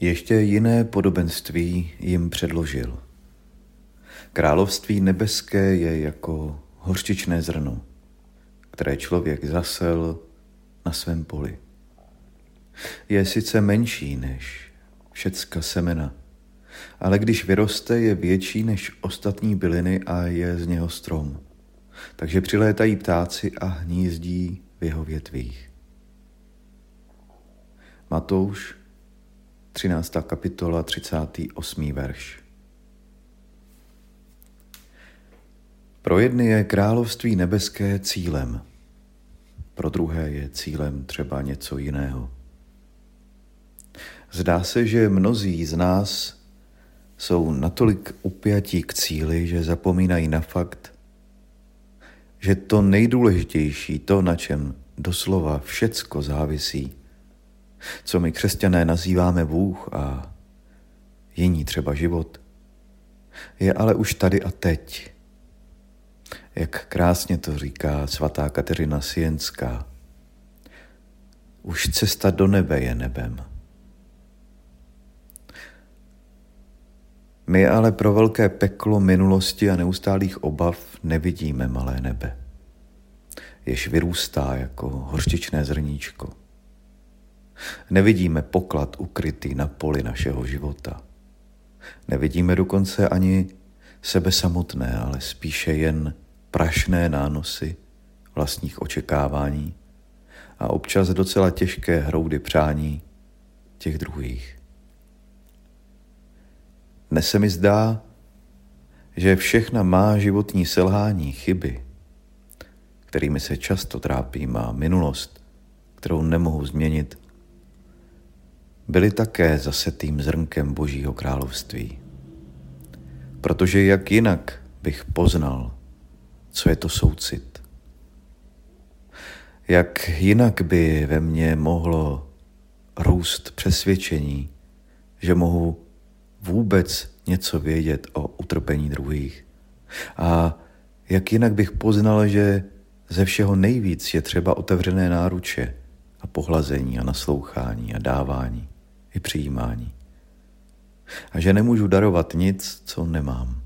ještě jiné podobenství jim předložil. Království nebeské je jako hořčičné zrno, které člověk zasel na svém poli. Je sice menší než všecka semena, ale když vyroste, je větší než ostatní byliny a je z něho strom. Takže přilétají ptáci a hnízdí v jeho větvích. Matouš, 13. kapitola, 38. verš. Pro jedny je království nebeské cílem, pro druhé je cílem třeba něco jiného. Zdá se, že mnozí z nás jsou natolik upjatí k cíli, že zapomínají na fakt, že to nejdůležitější, to, na čem doslova všecko závisí, co my křesťané nazýváme Bůh a jiní třeba život, je ale už tady a teď. Jak krásně to říká svatá Kateřina Sienská. Už cesta do nebe je nebem. My ale pro velké peklo minulosti a neustálých obav nevidíme malé nebe, jež vyrůstá jako horštičné zrníčko. Nevidíme poklad ukrytý na poli našeho života. Nevidíme dokonce ani sebe samotné, ale spíše jen prašné nánosy vlastních očekávání a občas docela těžké hroudy přání těch druhých. Dnes se mi zdá, že všechna má životní selhání, chyby, kterými se často trápím a minulost, kterou nemohu změnit, byly také zasetým zrnkem Božího království. Protože jak jinak bych poznal, co je to soucit? Jak jinak by ve mně mohlo růst přesvědčení, že mohu vůbec něco vědět o utrpení druhých. A jak jinak bych poznal, že ze všeho nejvíc je třeba otevřené náruče a pohlazení a naslouchání a dávání i přijímání. A že nemůžu darovat nic, co nemám.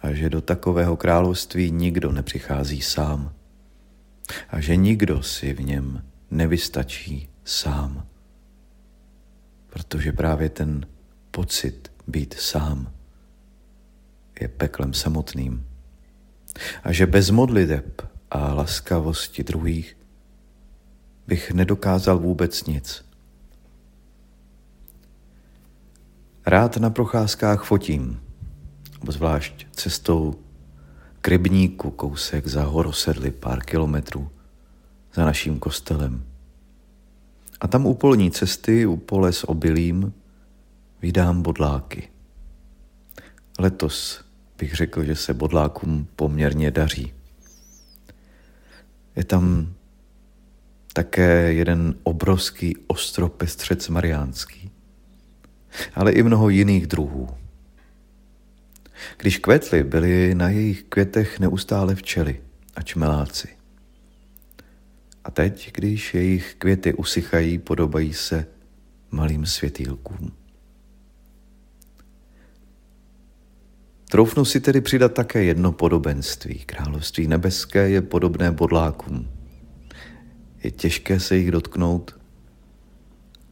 A že do takového království nikdo nepřichází sám. A že nikdo si v něm nevystačí sám. Protože právě ten pocit být sám je peklem samotným. A že bez modliteb a laskavosti druhých bych nedokázal vůbec nic. Rád na procházkách fotím, obzvlášť cestou k rybníku kousek za horosedly pár kilometrů za naším kostelem. A tam u polní cesty, u pole s obilím, vydám bodláky. Letos bych řekl, že se bodlákům poměrně daří. Je tam také jeden obrovský ostropestřec mariánský, ale i mnoho jiných druhů. Když kvetly, byly na jejich květech neustále včely a čmeláci. A teď, když jejich květy usychají, podobají se malým světýlkům. Troufnu si tedy přidat také jedno podobenství. Království nebeské je podobné bodlákům. Je těžké se jich dotknout,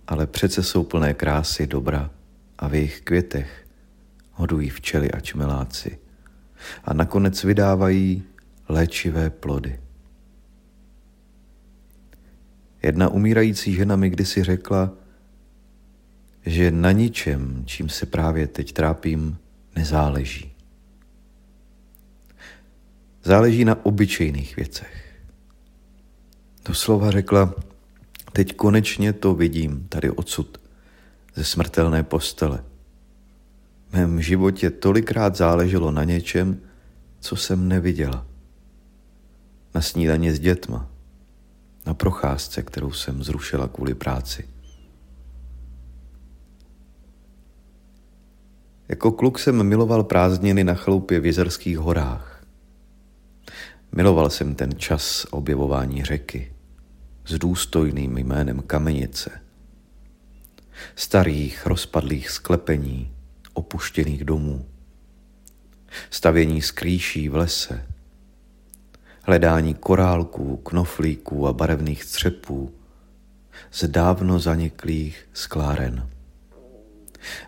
ale přece jsou plné krásy, dobra a v jejich květech hodují včely a čmeláci a nakonec vydávají léčivé plody. Jedna umírající žena mi kdysi řekla, že na ničem, čím se právě teď trápím, nezáleží. Záleží na obyčejných věcech. Doslova řekla, teď konečně to vidím tady odsud, ze smrtelné postele. V mém životě tolikrát záleželo na něčem, co jsem neviděla. Na snídaně s dětma, na procházce, kterou jsem zrušila kvůli práci. Jako kluk jsem miloval prázdniny na chalupě v Jezerských horách. Miloval jsem ten čas objevování řeky s důstojným jménem Kamenice. Starých rozpadlých sklepení, opuštěných domů, stavění skrýší v lese, hledání korálků, knoflíků a barevných střepů z dávno zaniklých skláren.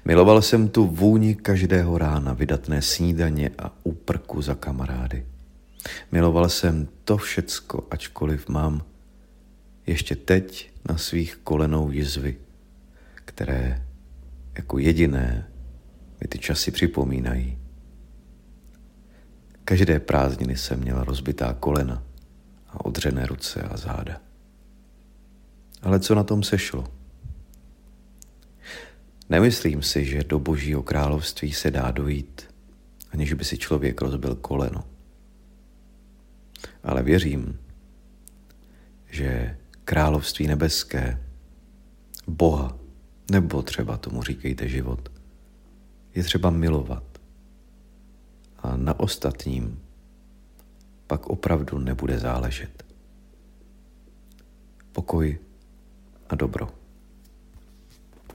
Miloval jsem tu vůni každého rána, vydatné snídaně a úprku za kamarády. Miloval jsem to všecko, ačkoliv mám ještě teď na svých kolenou jizvy, které jako jediné mi ty časy připomínají. Každé prázdniny jsem měla rozbitá kolena a odřené ruce a záda. Ale co na tom sešlo? Nemyslím si, že do božího království se dá dojít, aniž by si člověk rozbil koleno. Ale věřím, že království nebeské, Boha, nebo třeba tomu říkejte život, je třeba milovat. A na ostatním pak opravdu nebude záležet. Pokoj a dobro.